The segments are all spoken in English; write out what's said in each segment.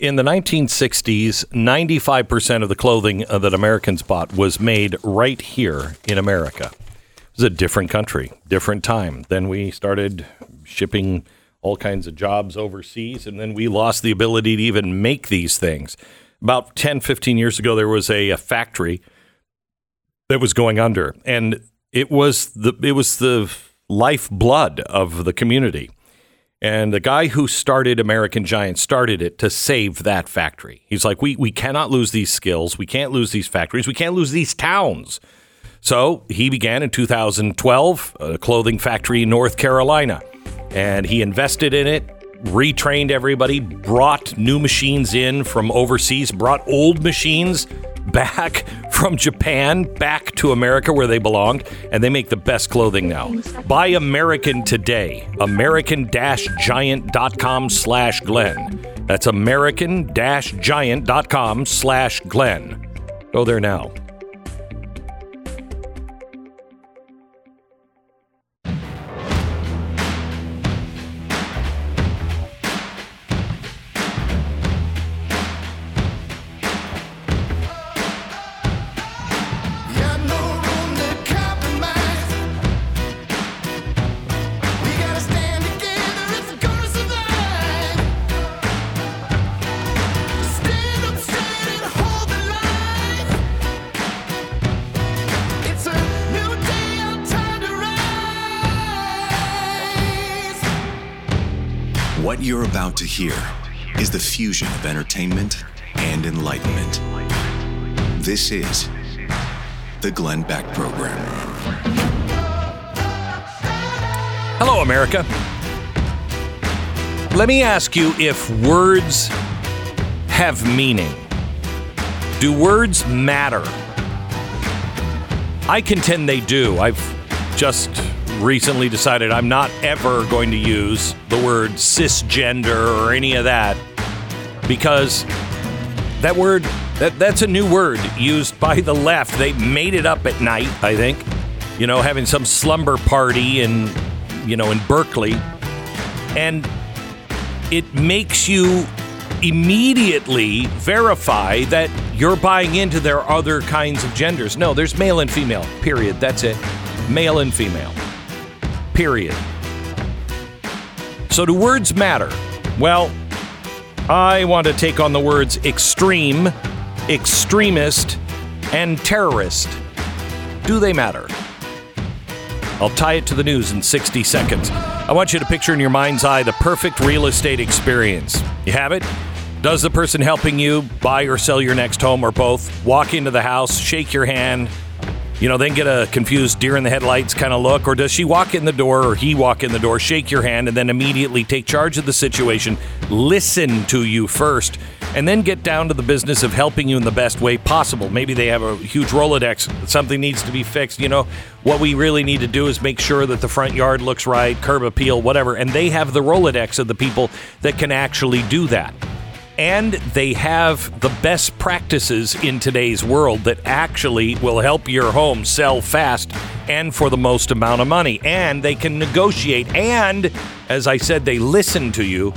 In the 1960s, 95% of the clothing uh, that Americans bought was made right here in America. It was a different country, different time. Then we started shipping all kinds of jobs overseas, and then we lost the ability to even make these things. About 10, 15 years ago, there was a, a factory that was going under, and it was the it was the lifeblood of the community. And the guy who started American Giant started it to save that factory. He's like, we, we cannot lose these skills. We can't lose these factories. We can't lose these towns. So he began in 2012 a clothing factory in North Carolina. And he invested in it, retrained everybody, brought new machines in from overseas, brought old machines back from Japan back to America where they belonged, and they make the best clothing now. Buy American today. American-Giant.com slash Glenn. That's American-Giant.com slash Glenn. Go there now. Hear is the fusion of entertainment and enlightenment. This is the Glenn Beck Program. Hello, America. Let me ask you if words have meaning. Do words matter? I contend they do. I've just recently decided I'm not ever going to use the word cisgender or any of that because that word that that's a new word used by the left. They made it up at night, I think. You know, having some slumber party in you know, in Berkeley. And it makes you immediately verify that you're buying into their other kinds of genders. No, there's male and female. Period. That's it. Male and female. Period. So, do words matter? Well, I want to take on the words extreme, extremist, and terrorist. Do they matter? I'll tie it to the news in 60 seconds. I want you to picture in your mind's eye the perfect real estate experience. You have it? Does the person helping you buy or sell your next home or both walk into the house, shake your hand, you know, then get a confused deer in the headlights kind of look? Or does she walk in the door or he walk in the door, shake your hand, and then immediately take charge of the situation, listen to you first, and then get down to the business of helping you in the best way possible? Maybe they have a huge Rolodex, something needs to be fixed. You know, what we really need to do is make sure that the front yard looks right, curb appeal, whatever. And they have the Rolodex of the people that can actually do that and they have the best practices in today's world that actually will help your home sell fast and for the most amount of money. And they can negotiate. And as I said, they listen to you,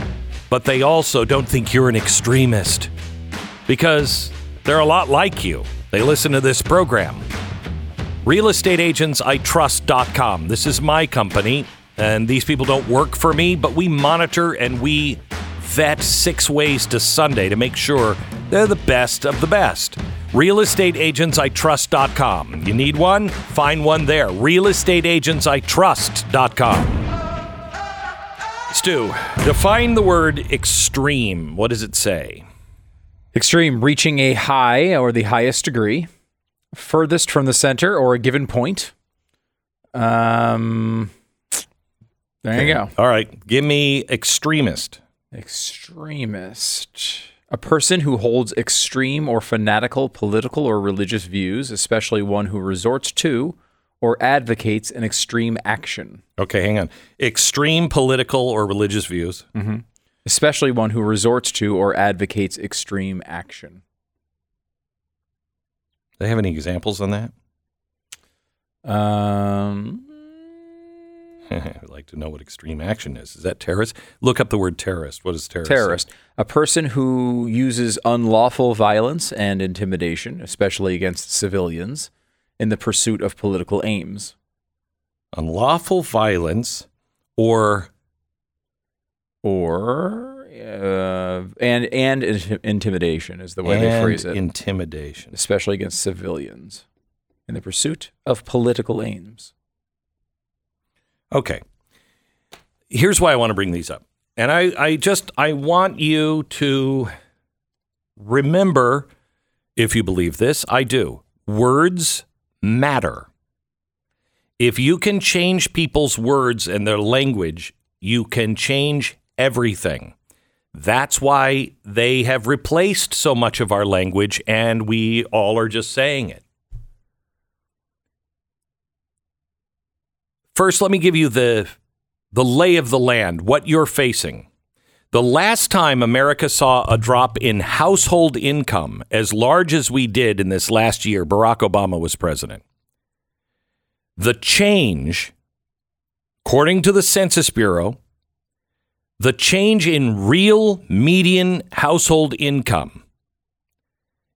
but they also don't think you're an extremist because they're a lot like you. They listen to this program. RealestateAgentsITrust.com. This is my company, and these people don't work for me, but we monitor and we vet six ways to Sunday to make sure they're the best of the best. RealestateAgentsITrust.com. You need one? Find one there. RealestateAgentsITrust.com. Stu, define the word extreme. What does it say? Extreme, reaching a high or the highest degree, furthest from the center or a given point. Um, there you go. All right. Give me extremist. Extremist. A person who holds extreme or fanatical political or religious views, especially one who resorts to or advocates an extreme action. Okay, hang on. Extreme political or religious views. Especially one who resorts to or advocates extreme action. Do they have any examples on that? Um, I'd like to know what extreme action is. Is that terrorist? Look up the word terrorist. What is terrorist? terrorist. A person who uses unlawful violence and intimidation, especially against civilians, in the pursuit of political aims. Unlawful violence or Or uh, and and inti- intimidation is the way they phrase it, intimidation. especially against civilians, in the pursuit of political aims. Okay. Here's why I want to bring these up. And I, I just I want you to remember, if you believe this, I do. Words matter. If you can change people's words and their language, you can change everything. That's why they have replaced so much of our language and we all are just saying it. First, let me give you the the lay of the land, what you're facing. The last time America saw a drop in household income as large as we did in this last year, Barack Obama was president. The change, according to the Census Bureau, the change in real median household income,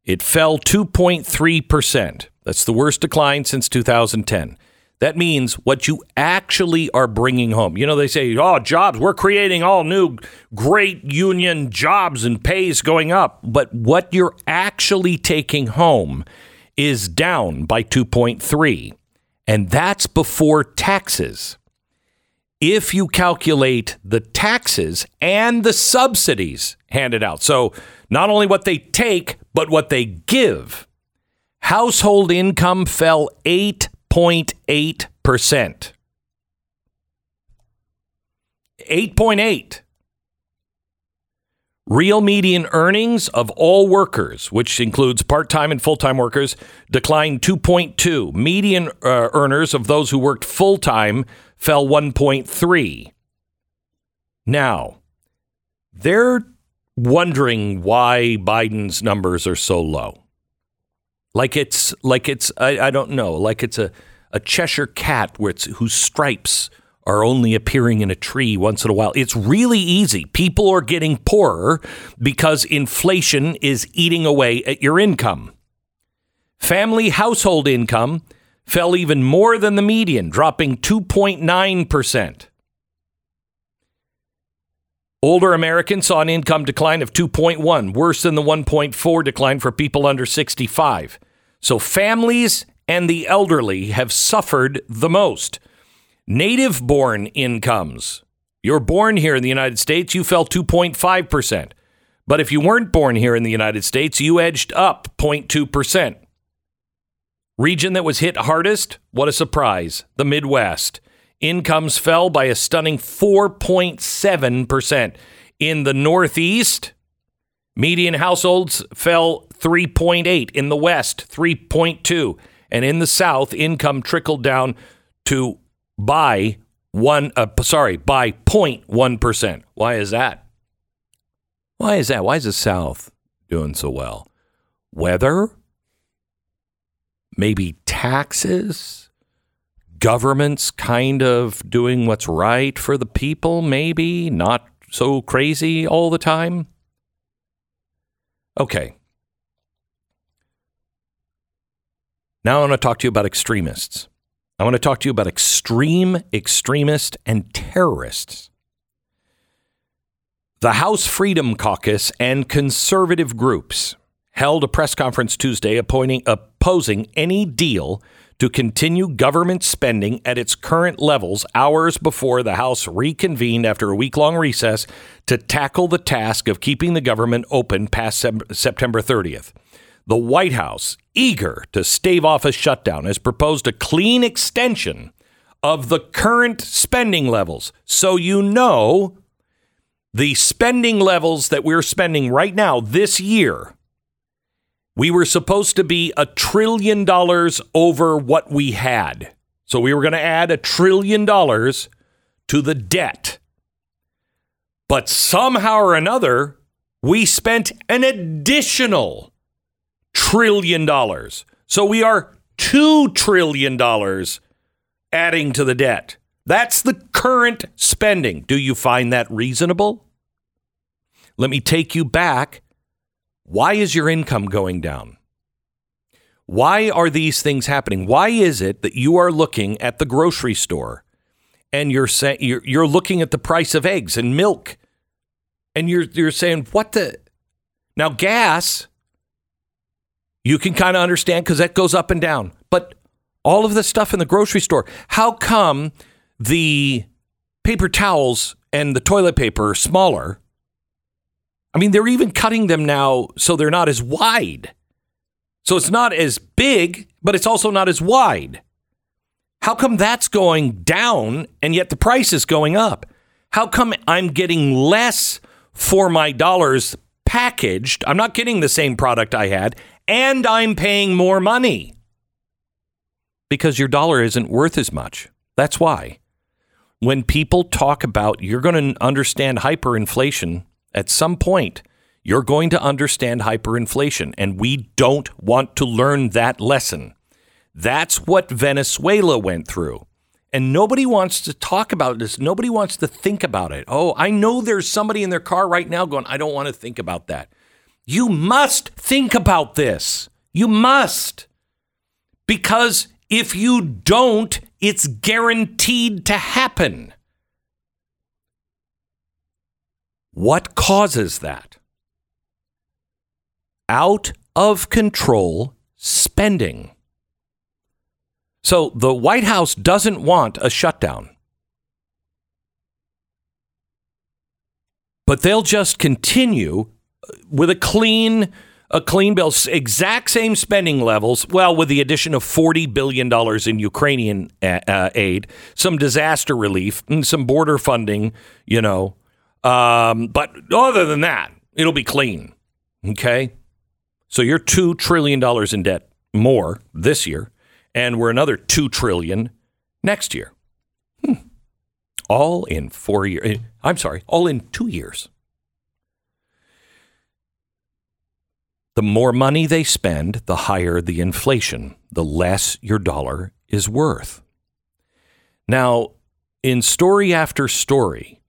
it fell 2.3%. That's the worst decline since 2010. That means what you actually are bringing home. You know, they say, oh, jobs, we're creating all new great union jobs and pays going up. But what you're actually taking home is down by 2.3. And that's before taxes. If you calculate the taxes and the subsidies handed out, so not only what they take, but what they give, household income fell 8.8%. 8.8. Real median earnings of all workers, which includes part time and full time workers, declined 2.2. Median uh, earners of those who worked full time fell 1.3. Now, they're wondering why Biden's numbers are so low. Like it's like it's I, I don't know, like it's a, a Cheshire cat where it's, whose stripes are only appearing in a tree once in a while. It's really easy. People are getting poorer because inflation is eating away at your income. Family household income fell even more than the median, dropping 2.9%. Older Americans saw an income decline of 2.1, worse than the 1.4 decline for people under 65. So families and the elderly have suffered the most. Native born incomes. You're born here in the United States, you fell 2.5%. But if you weren't born here in the United States, you edged up 0.2%. Region that was hit hardest? What a surprise. The Midwest. Incomes fell by a stunning 4.7%. In the Northeast, median households fell 3.8. In the West, 3.2. And in the South, income trickled down to by one uh, sorry, by 0.1%. Why is that? Why is that? Why is the South doing so well? Weather? Maybe taxes? Government's kind of doing what's right for the people, maybe not so crazy all the time. Okay. Now I want to talk to you about extremists. I want to talk to you about extreme extremists and terrorists. The House Freedom Caucus and conservative groups held a press conference Tuesday appointing, opposing any deal to continue government spending at its current levels hours before the House reconvened after a week long recess to tackle the task of keeping the government open past September 30th. The White House, eager to stave off a shutdown, has proposed a clean extension of the current spending levels. So you know the spending levels that we're spending right now this year, we were supposed to be a trillion dollars over what we had. So we were going to add a trillion dollars to the debt. But somehow or another, we spent an additional trillion dollars. So we are $2 trillion adding to the debt. That's the current spending. Do you find that reasonable? Let me take you back. Why is your income going down? Why are these things happening? Why is it that you are looking at the grocery store and you're saying you're, looking at the price of eggs and milk and you're you're saying what the now gas you can kind of understand because that goes up and down but all of the stuff in the grocery store how come the paper towels and the toilet paper are smaller i mean they're even cutting them now so they're not as wide so it's not as big but it's also not as wide how come that's going down and yet the price is going up how come i'm getting less for my dollars packaged. I'm not getting the same product I had, and I'm paying more money because your dollar isn't worth as much. That's why. When people talk about you're going to understand hyperinflation at some point, you're going to understand hyperinflation, and we don't want to learn that lesson. That's what Venezuela went through. And nobody wants to talk about this. Nobody wants to think about it. Oh, I know there's somebody in their car right now going, I don't want to think about that. You must think about this. You must. Because if you don't, it's guaranteed to happen. What causes that? Out of control spending. So the White House doesn't want a shutdown. But they'll just continue with a clean a clean bill, exact same spending levels. Well, with the addition of forty billion dollars in Ukrainian uh, uh, aid, some disaster relief, and some border funding. You know, um, but other than that, it'll be clean. Okay, so you're two trillion dollars in debt more this year and we're another $2 trillion next year. Hmm. All in 4 years. Eh, I'm sorry, all in 2 years. The more money they spend, the higher the inflation, the less your dollar is worth. Now, in story after story,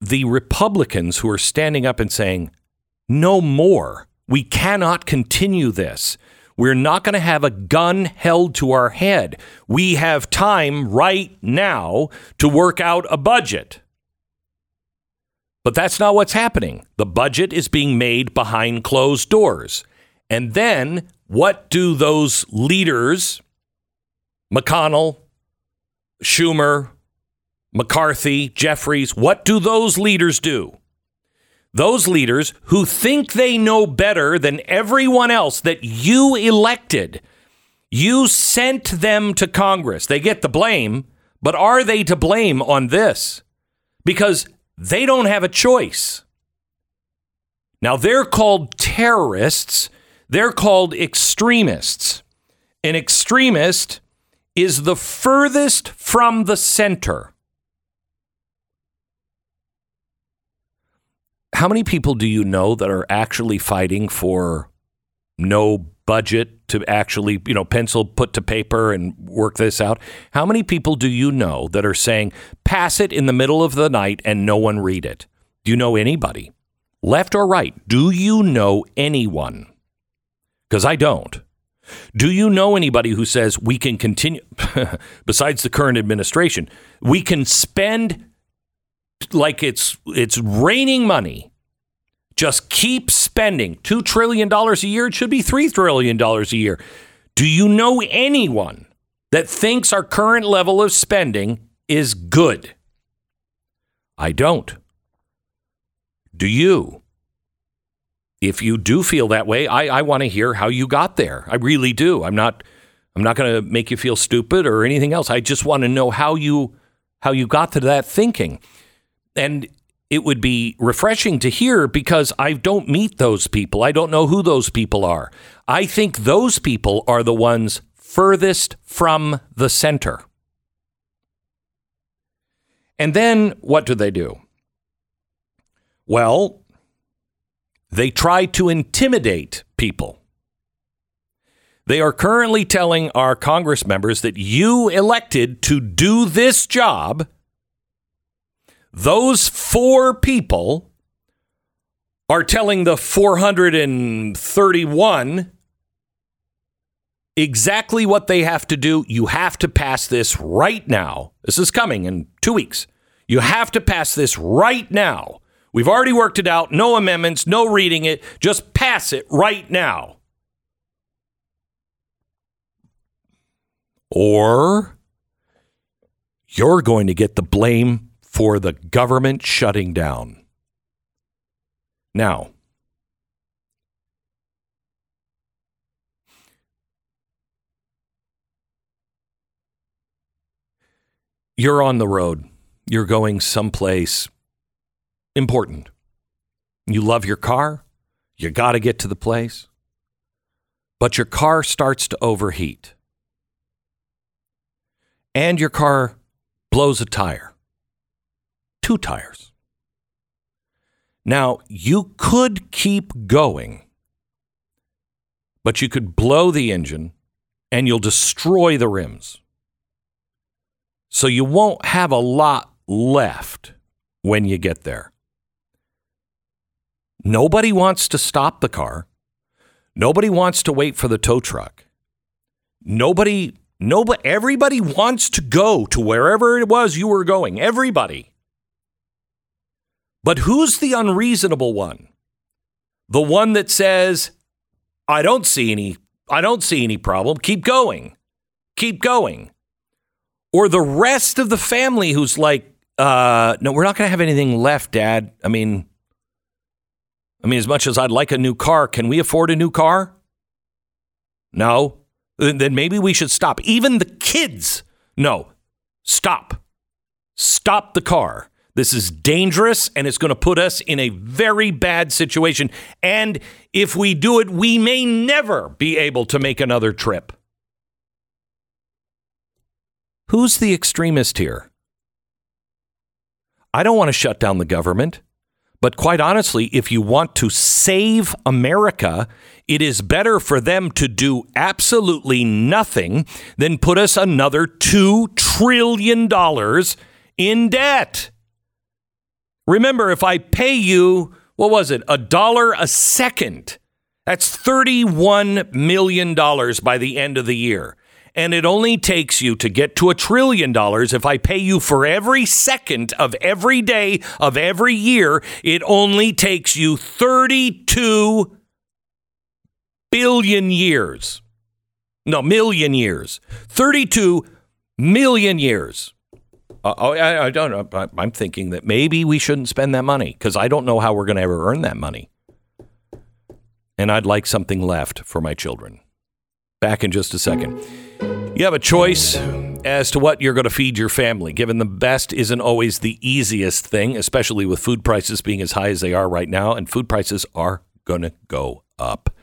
the Republicans who are standing up and saying, no more, we cannot continue this. We're not going to have a gun held to our head. We have time right now to work out a budget. But that's not what's happening. The budget is being made behind closed doors. And then what do those leaders, McConnell, Schumer, McCarthy, Jeffries, what do those leaders do? those leaders who think they know better than everyone else that you elected. You sent them to Congress. They get the blame, but are they to blame on this? Because they don't have a choice. Now, they're called terrorists, they're called extremists. An extremist is the furthest from the center. How many people do you know that are actually fighting for no budget to actually, you know, pencil put to paper and work this out? How many people do you know that are saying, pass it in the middle of the night and no one read it? Do you know anybody? Left or right? Do you know anyone? Because I don't. Do you know anybody who says we can continue, besides the current administration, we can spend like it's it's raining money. Just keep spending two trillion dollars a year. It should be three trillion dollars a year. Do you know anyone that thinks our current level of spending is good? I don't. Do you? If you do feel that way, I, I want to hear how you got there. I really do. I'm not I'm not going to make you feel stupid or anything else. I just want to know how you how you got to that thinking and it would be refreshing to hear because I don't meet those people. I don't know who those people are. I think those people are the ones furthest from the center. And then what do they do? Well, they try to intimidate people. They are currently telling our Congress members that you elected to do this job. Those four people are telling the 431 exactly what they have to do. You have to pass this right now. This is coming in two weeks. You have to pass this right now. We've already worked it out. No amendments, no reading it. Just pass it right now. Or you're going to get the blame for the government shutting down. Now, you're on the road. You're going someplace important. You love your car. You got to get to the place. But your car starts to overheat and your car blows a tire, two tires. Now, you could keep going, but you could blow the engine and you'll destroy the rims. So you won't have a lot left when you get there. Nobody wants to stop the car. Nobody wants to wait for the tow truck. Nobody Nobody, everybody wants to go to wherever it was you were going. Everybody. But who's the unreasonable one? The one that says, I don't see any, I don't see any problem. Keep going. Keep going. Or the rest of the family who's like, uh, no, we're not going to have anything left, Dad. I mean, I mean, as much as I'd like a new car, can we afford a new car? No then maybe we should stop. Even the kids, no, stop. Stop the car. This is dangerous and it's going to put us in a very bad situation. And if we do it, we may never be able to make another trip. Who's the extremist here? I don't want to shut down the government. But quite honestly, if you want to save America, it is better for them to do absolutely nothing than put us another $2 trillion in debt. Remember, if I pay you, what was it, a dollar a second, that's $31 million by the end of the year and it only takes you to get to a trillion dollars if I pay you for every second of every day of every year, it only takes you 32 billion years. No, million years. 32 million years. Uh, oh, I, I, don't. I'm thinking that maybe we shouldn't spend that money because I don't know how we're going to ever earn that money. And I'd like something left for my children. Back in just a second. You have a choice as to what you're going to feed your family. Given the best isn't always the easiest thing, especially with food prices being as high as they are right now, and food prices are going to go up.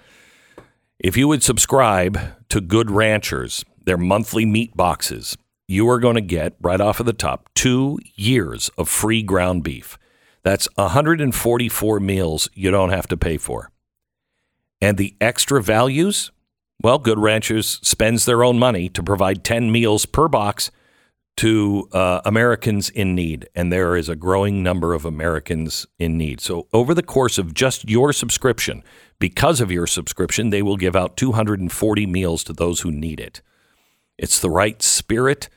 If you would subscribe to Good Ranchers, their monthly meat boxes, you are going to get right off of the top two years of free ground beef. That's 144 meals you don't have to pay for. And the extra values, well, Good Ranchers spends their own money to provide 10 meals per box to uh, Americans in need. And there is a growing number of Americans in need. So, over the course of just your subscription, because of your subscription, they will give out 240 meals to those who need it. It's the right spirit.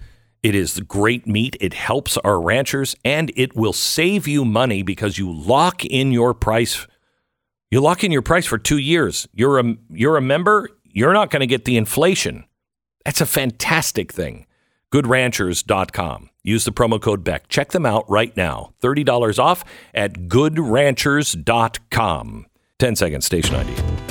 It is great meat. It helps our ranchers and it will save you money because you lock in your price. You lock in your price for two years. You're a, you're a member, you're not going to get the inflation. That's a fantastic thing. GoodRanchers.com. Use the promo code Beck. Check them out right now. $30 off at GoodRanchers.com. 10 seconds, station ID.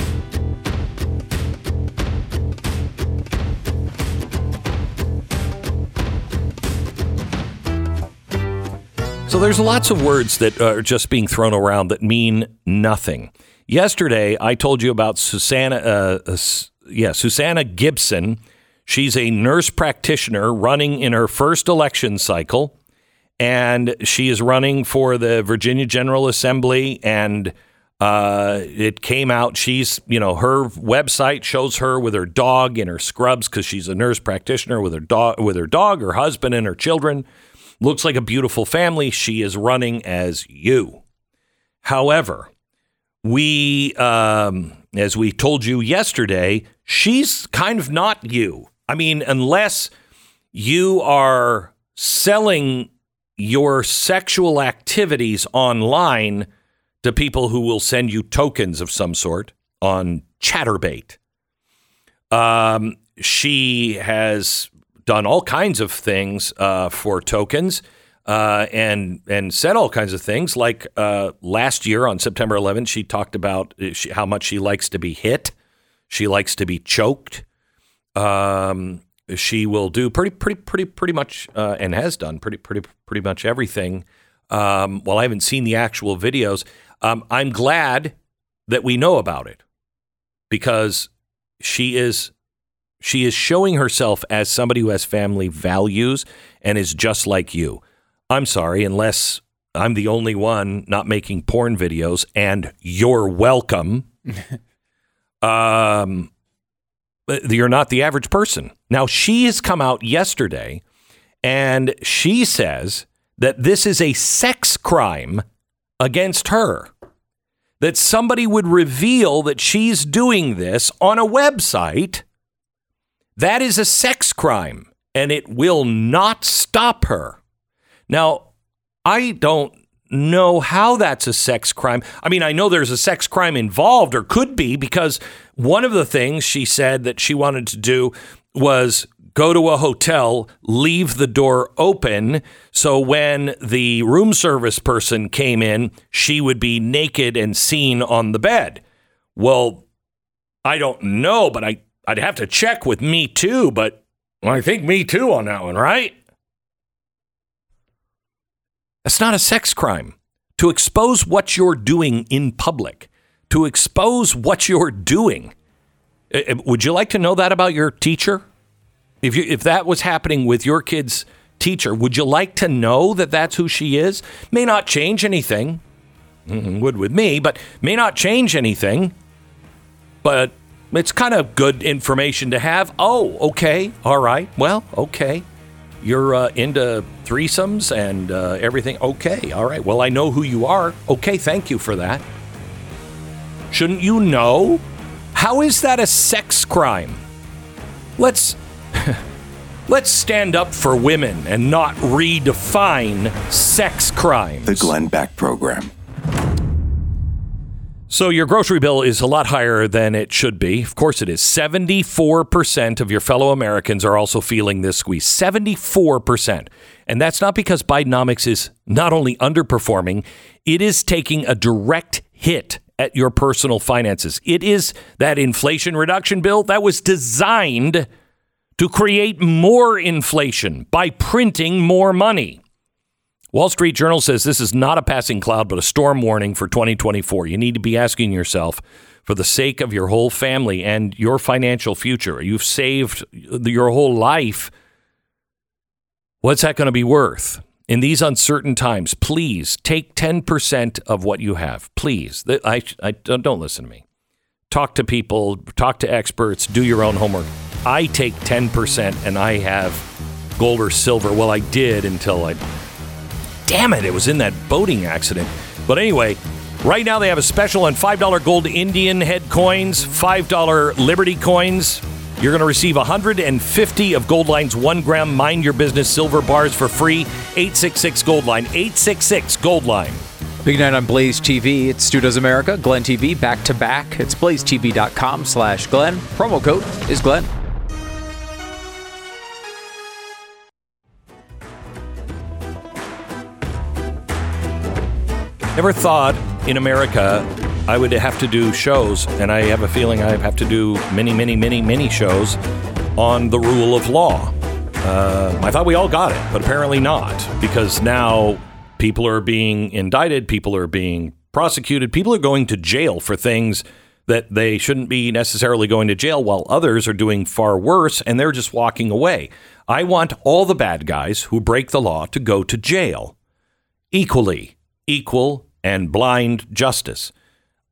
So there's lots of words that are just being thrown around that mean nothing. Yesterday, I told you about Susanna, uh, uh, yeah, Susanna Gibson. She's a nurse practitioner running in her first election cycle, and she is running for the Virginia General Assembly. And uh, it came out she's, you know, her website shows her with her dog in her scrubs because she's a nurse practitioner with her dog, with her dog, her husband, and her children. Looks like a beautiful family. She is running as you. However, we, um, as we told you yesterday, she's kind of not you. I mean, unless you are selling your sexual activities online to people who will send you tokens of some sort on Chaturbate. Um, she has done all kinds of things uh, for tokens uh, and and said all kinds of things. Like uh, last year on September 11th, she talked about uh, she, how much she likes to be hit. She likes to be choked. Um, she will do pretty pretty pretty pretty much uh, and has done pretty pretty pretty much everything. Um, well, I haven't seen the actual videos. Um, I'm glad that we know about it because she is she is showing herself as somebody who has family values and is just like you. I'm sorry, unless I'm the only one not making porn videos, and you're welcome. um, you're not the average person. Now, she has come out yesterday and she says that this is a sex crime against her. That somebody would reveal that she's doing this on a website that is a sex crime and it will not stop her. Now, I don't know how that's a sex crime. I mean, I know there's a sex crime involved or could be because one of the things she said that she wanted to do was go to a hotel, leave the door open. So when the room service person came in, she would be naked and seen on the bed. Well, I don't know, but I I'd have to check with Me Too, but I think Me Too on that one, right? That's not a sex crime. To expose what you're doing in public, to expose what you're doing. Eh, eh, would you like to know that about your teacher? If you, if that was happening with your kid's teacher, would you like to know that that's who she is? May not change anything. Mm-hmm, would with me, but may not change anything. But it's kind of good information to have. Oh, okay. All right. Well, okay. You're uh, into threesomes and uh, everything. Okay. All right. Well, I know who you are. Okay. Thank you for that. Shouldn't you know? How is that a sex crime? Let's. Let's stand up for women and not redefine sex crimes. The Glenn Beck Program. So your grocery bill is a lot higher than it should be. Of course it is. 74% of your fellow Americans are also feeling this squeeze. 74%. And that's not because Bidenomics is not only underperforming, it is taking a direct hit at your personal finances. It is that inflation reduction bill that was designed to create more inflation by printing more money. Wall Street Journal says this is not a passing cloud, but a storm warning for 2024. You need to be asking yourself, for the sake of your whole family and your financial future, you've saved your whole life. What's that going to be worth? In these uncertain times, please take 10% of what you have. Please. I, I, don't listen to me. Talk to people, talk to experts, do your own homework. I take 10% and I have gold or silver. Well, I did until I damn it, it was in that boating accident. But anyway, right now they have a special on $5 gold Indian head coins, $5 Liberty coins. You're going to receive 150 of Goldline's one gram Mind Your Business silver bars for free. 866 Goldline. 866 Goldline. Big night on Blaze TV. It's Studios America, Glenn TV, back to back. It's blazetv.com slash Glenn. Promo code is Glenn. Never thought in America I would have to do shows, and I have a feeling I have to do many, many, many, many shows on the rule of law. Uh, I thought we all got it, but apparently not, because now People are being indicted, people are being prosecuted, people are going to jail for things that they shouldn't be necessarily going to jail while others are doing far worse and they're just walking away. I want all the bad guys who break the law to go to jail equally, equal and blind justice.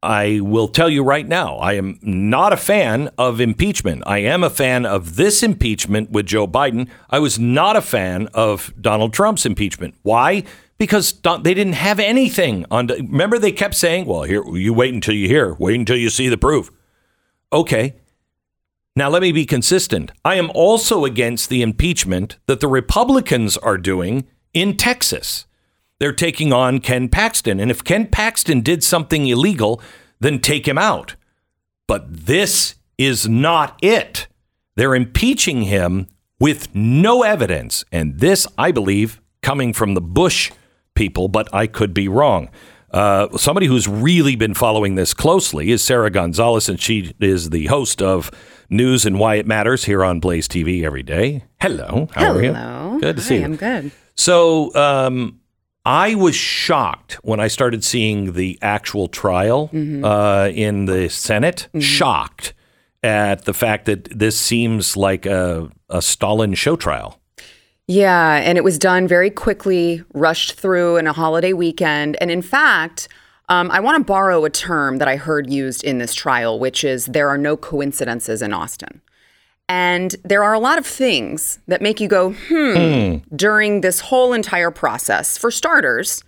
I will tell you right now, I am not a fan of impeachment. I am a fan of this impeachment with Joe Biden. I was not a fan of Donald Trump's impeachment. Why? Because they didn't have anything on. Remember, they kept saying, "Well, here you wait until you hear, wait until you see the proof." Okay. Now let me be consistent. I am also against the impeachment that the Republicans are doing in Texas they're taking on Ken Paxton. And if Ken Paxton did something illegal, then take him out. But this is not it. They're impeaching him with no evidence. And this, I believe, coming from the Bush people, but I could be wrong. Uh, somebody who's really been following this closely is Sara Gonzales, and she is the host of News and Why It Matters here on Blaze TV every day. Hello. How Hello. are you? Hello, Good to Hi, see you. I'm good. So, um, I was shocked when I started seeing the actual trial mm-hmm. uh, in the Senate. Mm-hmm. Shocked at the fact that this seems like a, a Stalin show trial. Yeah, and it was done very quickly, rushed through in a holiday weekend. And in fact, um, I want to borrow a term that I heard used in this trial, which is there are no coincidences in Austin. And there are a lot of things that make you go, hmm, mm. during this whole entire process. For starters,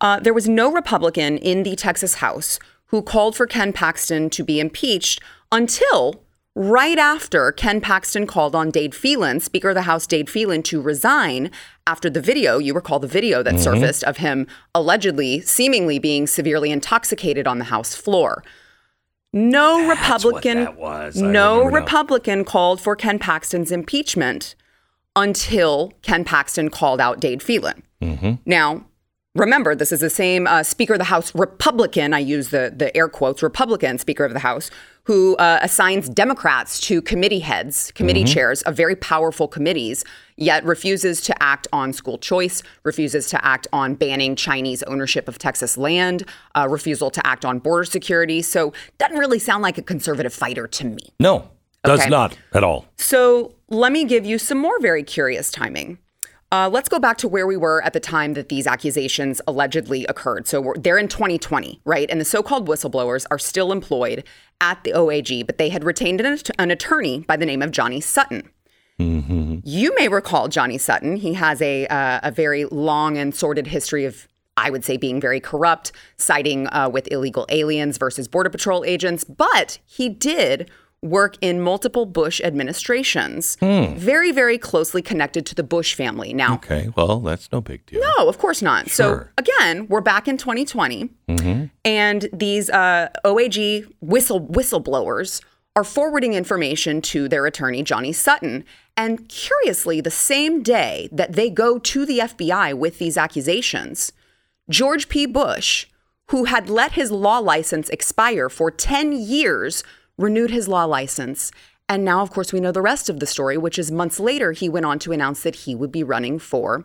uh, there was no Republican in the Texas House who called for Ken Paxton to be impeached until right after Ken Paxton called on Dade Phelan, Speaker of the House Dade Phelan, to resign after the video. You recall the video that mm-hmm. surfaced of him allegedly, seemingly being severely intoxicated on the House floor. No That's Republican no Republican called for Ken Paxton's impeachment until Ken Paxton called out Dade Phelan. Mm-hmm. Now, remember, this is the same uh, Speaker of the House Republican, I use the, the air quotes, Republican Speaker of the House, who uh, assigns Democrats to committee heads, committee mm-hmm. chairs of very powerful committees, yet refuses to act on school choice, refuses to act on banning Chinese ownership of Texas land, uh, refusal to act on border security. So, doesn't really sound like a conservative fighter to me. No, does okay. not at all. So, let me give you some more very curious timing. Uh, let's go back to where we were at the time that these accusations allegedly occurred. So they're in 2020, right? And the so called whistleblowers are still employed at the OAG, but they had retained an, an attorney by the name of Johnny Sutton. Mm-hmm. You may recall Johnny Sutton. He has a, uh, a very long and sordid history of, I would say, being very corrupt, siding uh, with illegal aliens versus Border Patrol agents, but he did work in multiple Bush administrations, hmm. very, very closely connected to the Bush family. Now, okay, well, that's no big deal. No, of course not. Sure. So, again, we're back in 2020, mm-hmm. and these uh, OAG whistle whistleblowers are forwarding information to their attorney, Johnny Sutton. And curiously, the same day that they go to the FBI with these accusations, George P. Bush, who had let his law license expire for 10 years renewed his law license. And now, of course, we know the rest of the story, which is months later, he went on to announce that he would be running for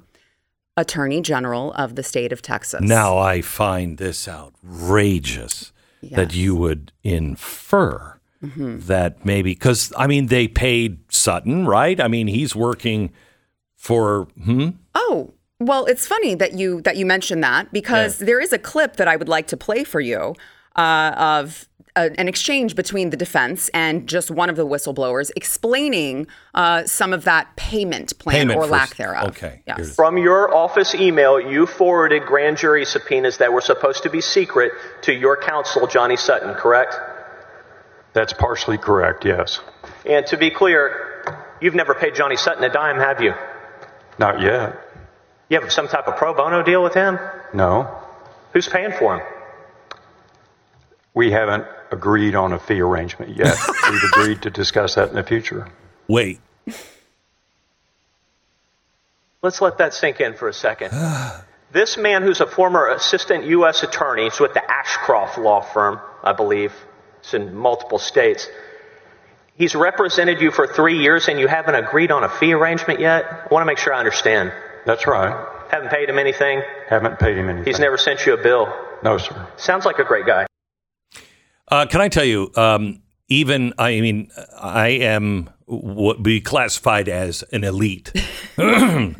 Attorney General of the state of Texas. Now, I find this outrageous yes. that you would infer mm-hmm. that maybe, because, I mean, they paid Sutton, right? I mean, he's working for, hmm? Oh, well, it's funny that you that you mentioned that because yeah. there is a clip that I would like to play for you uh, of a, an exchange between the defense and just one of the whistleblowers explaining uh, some of that payment plan payment or for, lack thereof. Okay. Yes. From your office email, you forwarded grand jury subpoenas that were supposed to be secret to your counsel, Johnny Sutton, correct? That's partially correct, yes. And to be clear, you've never paid Johnny Sutton a dime, have you? Not yet. You have some type of pro bono deal with him? No. Who's paying for him? We haven't agreed on a fee arrangement yet. We've agreed to discuss that in the future. Wait. Let's let that sink in for a second. this man, who's a former assistant U.S. attorney, is with the Ashcroft law firm, I believe. It's in multiple states. He's represented you for three years and you haven't agreed on a fee arrangement yet? I want to make sure I understand. That's right. Haven't paid him anything. Haven't paid him anything. He's never sent you a bill. No, sir. Sounds like a great guy. Uh, can I tell you? Um, even I mean, I am what be classified as an elite. I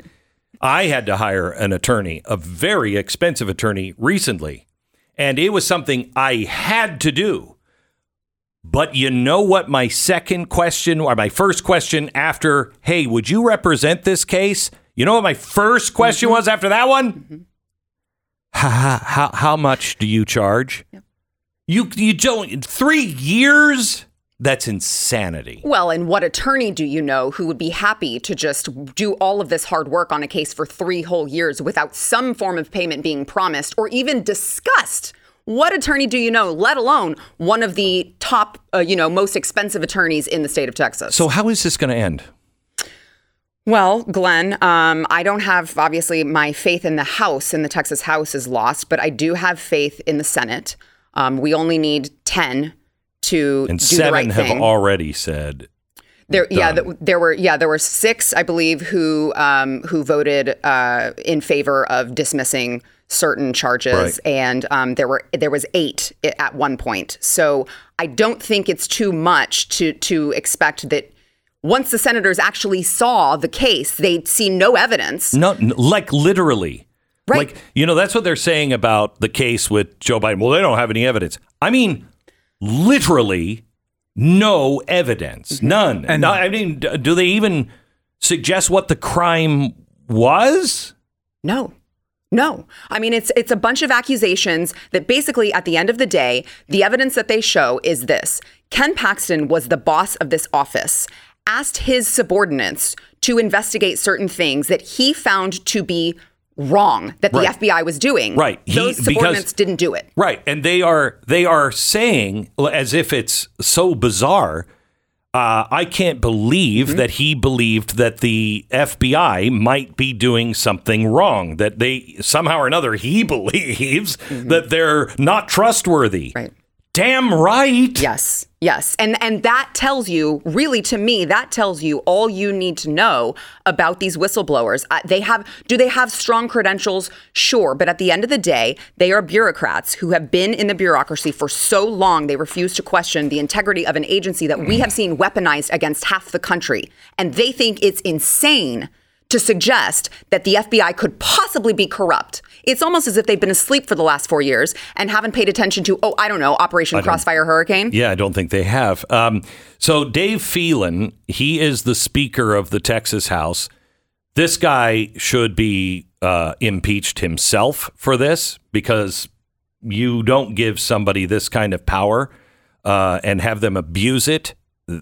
had to hire an attorney, a very expensive attorney, recently, and it was something I had to do. But you know what? My second question, or my first question after, hey, would you represent this case? You know what my first question was after that one? How, how, how much do you charge? You you don't three years? That's insanity. Well, and what attorney do you know who would be happy to just do all of this hard work on a case for three whole years without some form of payment being promised or even discussed? What attorney do you know, let alone one of the top, uh, you know, most expensive attorneys in the state of Texas? So how is this going to end? Well, Glenn, um, I don't have obviously my faith in the House, in the Texas House, is lost, but I do have faith in the Senate. Um, we only need ten to And do seven the right have thing. already said There, yeah, th- there were, yeah, there were six, I believe, who um, who voted uh, in favor of dismissing certain charges, Right. and um, there were there was eight at one point. So I don't think it's too much to to expect that once the senators actually saw the case, they'd see no evidence. no, like literally. Right. Like you know, that's what they're saying about the case with Joe Biden. Well, they don't have any evidence. I mean, literally, no evidence, Mm-hmm. none. And I mean, do they even suggest what the crime was? No. No. I mean it's it's a bunch of accusations that basically at the end of the day, the evidence that they show is this. Ken Paxton was the boss of this office, asked his subordinates to investigate certain things that he found to be wrong that the Right. FBI was doing. Right. He- Those because- subordinates didn't do it. Right, and they are they are saying as if it's so bizarre. Uh, I can't believe Mm-hmm. that he believed that the FBI might be doing something wrong. That they somehow or another he believes that they're not trustworthy. Mm-hmm. Right. Damn right. Yes. Yes. And and that tells you really to me that tells you all you need to know about these whistleblowers. Uh, they have do they have strong credentials? Sure, but at the end of the day, they are bureaucrats who have been in the bureaucracy for so long they refuse to question the integrity of an agency that we have seen weaponized against half the country. And they think it's insane to suggest that the FBI could possibly be corrupt. It's almost as if they've been asleep for the last 4 years and haven't paid attention to oh, I don't know, Operation Crossfire Hurricane. Yeah, I don't think they have. Um, so Dade Phelan, he is the Speaker of the Texas House. This guy should be uh, impeached himself for this because you don't give somebody this kind of power uh, and have them abuse it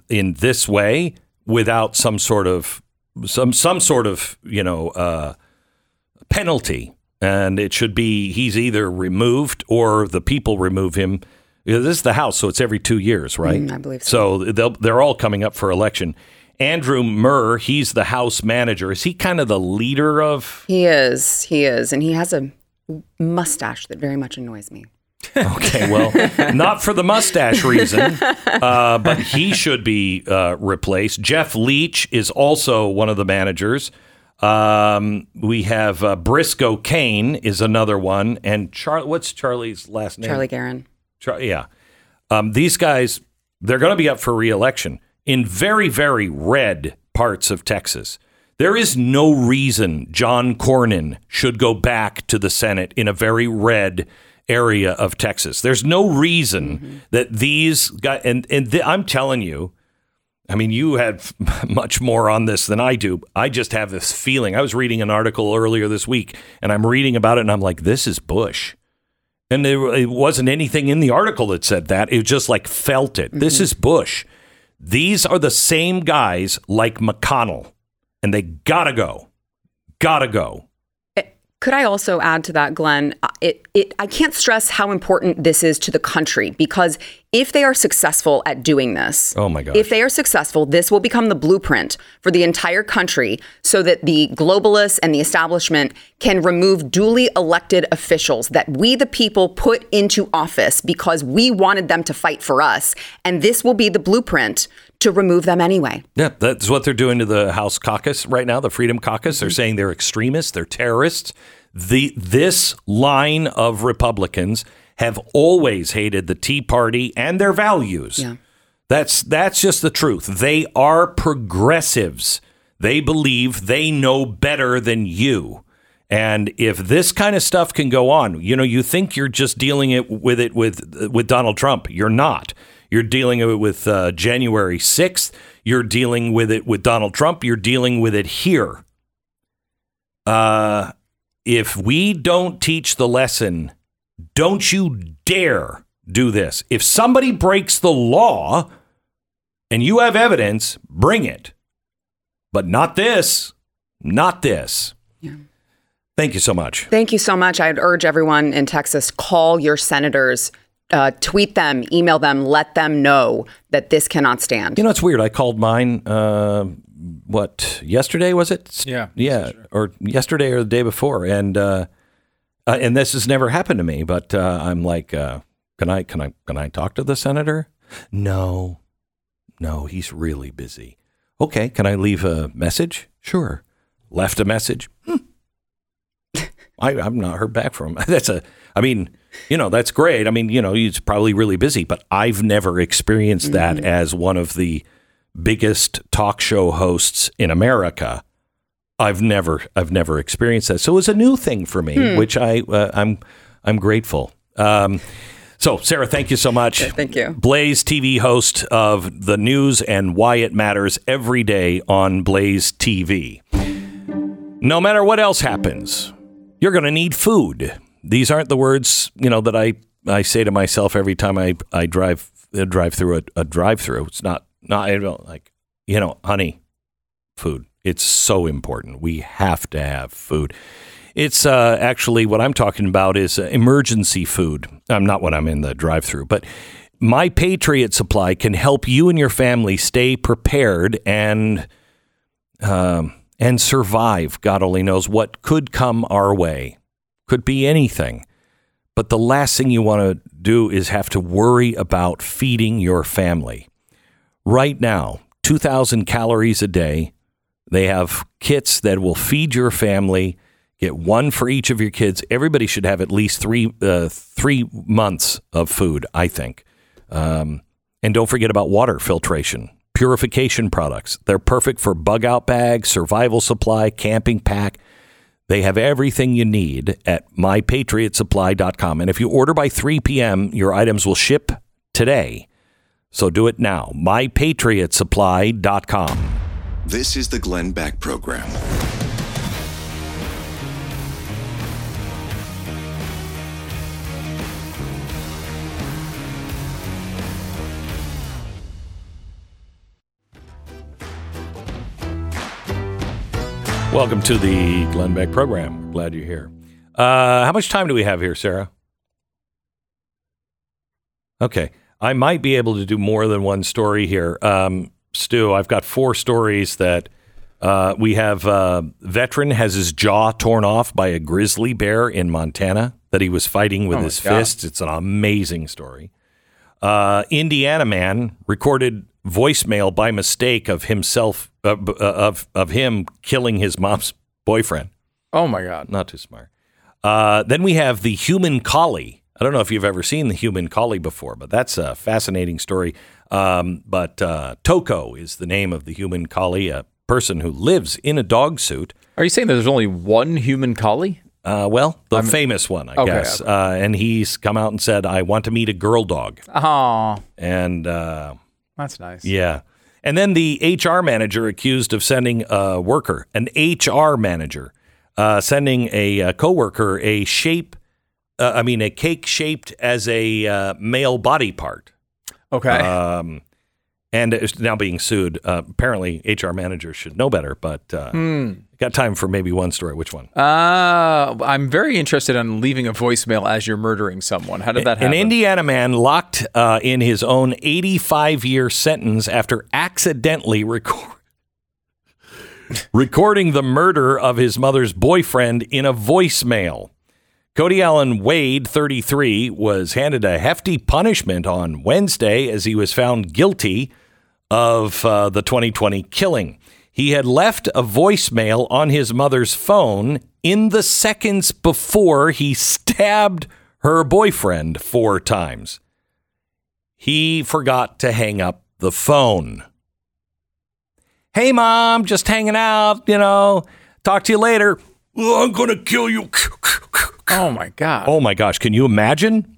in this way without some sort of some some sort of you know uh, penalty, and it should be he's either removed or the people remove him. This is the House, so it's every two years, right? Mm, I believe so. So they'll, they're all coming up for election. Andrew Murr, he's the House manager. Is he kind of the leader of? He is. He is. And he has a mustache that very much annoys me. Okay, well, not for the mustache reason, uh, but he should be uh, replaced. Jeff Leach is also one of the managers. Um, we have uh, Briscoe Cain is another one, and Char- what's Charlie's last name? Charlie Geren. Char- yeah. Um, these guys, they're going to be up for reelection in very, very red parts of Texas. There is no reason John Cornyn should go back to the Senate in a very red area of Texas. There's no reason that these guys, and, and th- I'm telling you, I mean, you have much more on this than I do. I just have this feeling. I was reading an article earlier this week, and I'm reading about it, and I'm like, this is Bush. And there it wasn't anything in the article that said that. It just like felt it. This mm-hmm. is Bush. These are the same guys like McConnell, and they gotta go. Gotta go. Could I also add to that, Glenn? Uh, It, it, I can't stress how important this is to the country because if they are successful at doing this, Oh my gosh. if they are successful, this will become the blueprint for the entire country so that the globalists and the establishment can remove duly elected officials that we, the people, put into office because we wanted them to fight for us. And this will be the blueprint to remove them anyway. Yeah, that's what they're doing to the House caucus right now, the Freedom Caucus. They're mm-hmm. saying they're extremists, they're terrorists. The this line of Republicans have always hated the Tea Party and their values. Yeah. That's that's just the truth. They are progressives. They believe they know better than you. And if this kind of stuff can go on, you know, you think you're just dealing it with it with with Donald Trump. You're not. You're dealing it with uh, January 6th. You're dealing with it with Donald Trump. You're dealing with it here. Uh, if we don't teach the lesson, don't you dare do this. If somebody breaks the law and you have evidence, bring it. But not this. Not this. Yeah. Thank you so much. Thank you so much. I'd urge everyone in Texas call your senators, uh, tweet them, email them, let them know that this cannot stand. You know, it's weird. I called mine, uh, what, yesterday was it? Yeah. Yeah. Or yesterday or the day before. And, uh, uh, and this has never happened to me, but uh, I'm like, uh, can I, can I, can I talk to the senator? No, no, he's really busy. Okay. Can I leave a message? Sure. Left a message. Hmm. I, I've not heard back from him. That's a, I mean, you know, that's great. I mean, you know, he's probably really busy, but I've never experienced that as one of the biggest talk show hosts in America. I've never, I've never experienced that. So it was a new thing for me, which I, uh, I'm, I'm grateful. Um, so, Sara, thank you so much. thank you. Blaze TV host of the news and why it matters every day on Blaze TV. No matter what else happens, you're going to need food. These aren't the words, you know, that I, I say to myself every time I, I drive uh, drive through a, a drive through. It's not not I don't like, you know, honey, food. It's so important. We have to have food. It's uh, actually what I'm talking about is uh, emergency food. I'm not when I'm in the drive through, but my Patriot Supply can help you and your family stay prepared and um, and survive. God only knows what could come our way. Could be anything. But the last thing you want to do is have to worry about feeding your family. Right now, 2,000 calories a day. They have kits that will feed your family. Get one for each of your kids. Everybody should have at least three uh, three months of food. I think. Um, and don't forget about water filtration, purification products. They're perfect for bug out bags, survival supply, camping pack. They have everything you need at mypatriotsupply.com. And if you order by 3 p.m., your items will ship today. So do it now. mypatriotsupply.com. This is the Glenn Beck Program. Welcome to the Glenn Beck program. Glad you're here. Uh, how much time do we have here, Sarah? Okay. I might be able to do more than one story here. Um, Stu, I've got four stories that uh, we have. Uh, veteran has his jaw torn off by a grizzly bear in Montana that he was fighting with Oh, his God. fists. It's an amazing story. Uh, Indiana man recorded voicemail by mistake of himself uh, uh, of of him killing his mom's boyfriend. Oh my God. Not too smart. Uh, then we have the human collie. I don't know if you've ever seen the human collie before, but that's a fascinating story. Um, but uh, Toco is the name of the human collie, a person who lives in a dog suit. Are you saying that there's only one human collie? Uh, well, the famous one, I Okay, guess. okay. Uh, and he's come out and said, "I want to meet a girl dog." Oh, And uh, that's nice. yeah. And then the HR manager accused of sending a worker, an HR manager, uh, sending a, uh coworker a shape, uh, I mean, a cake shaped as a uh, male body part. Okay. Um, and is now being sued. Uh, apparently, HR managers should know better, but uh, got time for maybe one story. Which one? Uh, I'm very interested in leaving a voicemail as you're murdering someone. How did that happen? An Indiana man locked uh, in his own 85 year sentence after accidentally record- recording the murder of his mother's boyfriend in a voicemail. Cody Allen Wade, 33, was handed a hefty punishment on Wednesday as he was found guilty of uh, the 2020 killing. He had left a voicemail on his mother's phone in the seconds before he stabbed her boyfriend four times. He forgot to hang up the phone. Hey, mom, just hanging out, you know, talk to you later. "Oh, I'm going to kill you. Oh my god! Oh my gosh, can you imagine?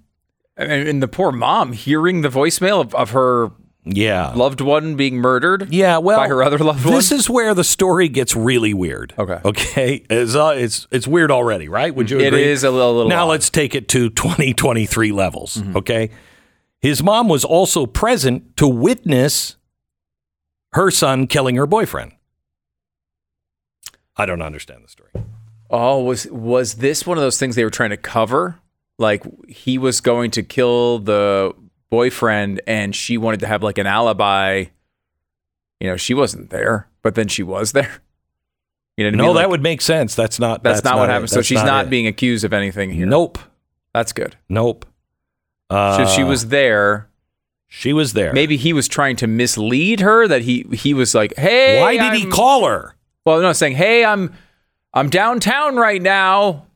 And, and the poor mom hearing the voicemail of, of her Yeah. loved one being murdered. Yeah, well, by her other loved one. This is where the story gets really weird. Okay. Okay. It's uh, it's it's weird already, right? Would you It agree? is a little- little Now odd. Mm-hmm. let's take it to 2023 levels. Okay. His mom was also present to witness her son killing her boyfriend. I don't understand the story. Oh, was was this one of those things they were trying to cover? Like he was going to kill the boyfriend, and she wanted to have like an alibi. You know, she wasn't there, but then she was there. You know, No, that would make sense. That's not. That's, not, what happened. So she's not, it. being accused of anything here. Nope. that's good. Nope. So Uh, she was there. She was there. Maybe he was trying to mislead her that he he was like, "Hey, Why did he I'm-" call her? Well, no, saying, "Hey, I'm I'm downtown right now,"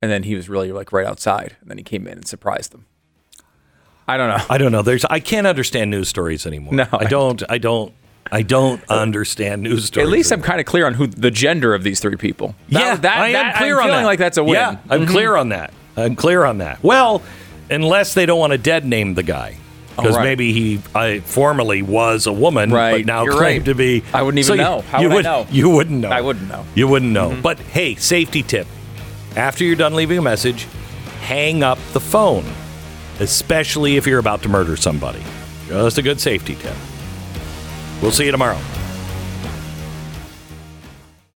and then he was really like right outside, and then he came in and surprised them. I don't know. I don't know. There's I can't understand news stories anymore. No, I don't. I don't. I don't understand news stories. At least I'm kind of clear on who the gender of these three people. That- yeah, that, I am that- clear I'm on feeling that. like that's a win. Yeah, I'm Mhm. clear on that. I'm clear on that. Well, unless they don't want to dead name the guy. Because Oh, right. maybe he I, formerly was a woman, Right, but now you're claimed right. to be. I wouldn't even you- know. How you would I know? You wouldn't know. I wouldn't know. You wouldn't know. Mhm. But hey, safety tip: after you're done leaving a message, hang up the phone, especially if you're about to murder somebody. Just a good safety tip. We'll see you tomorrow.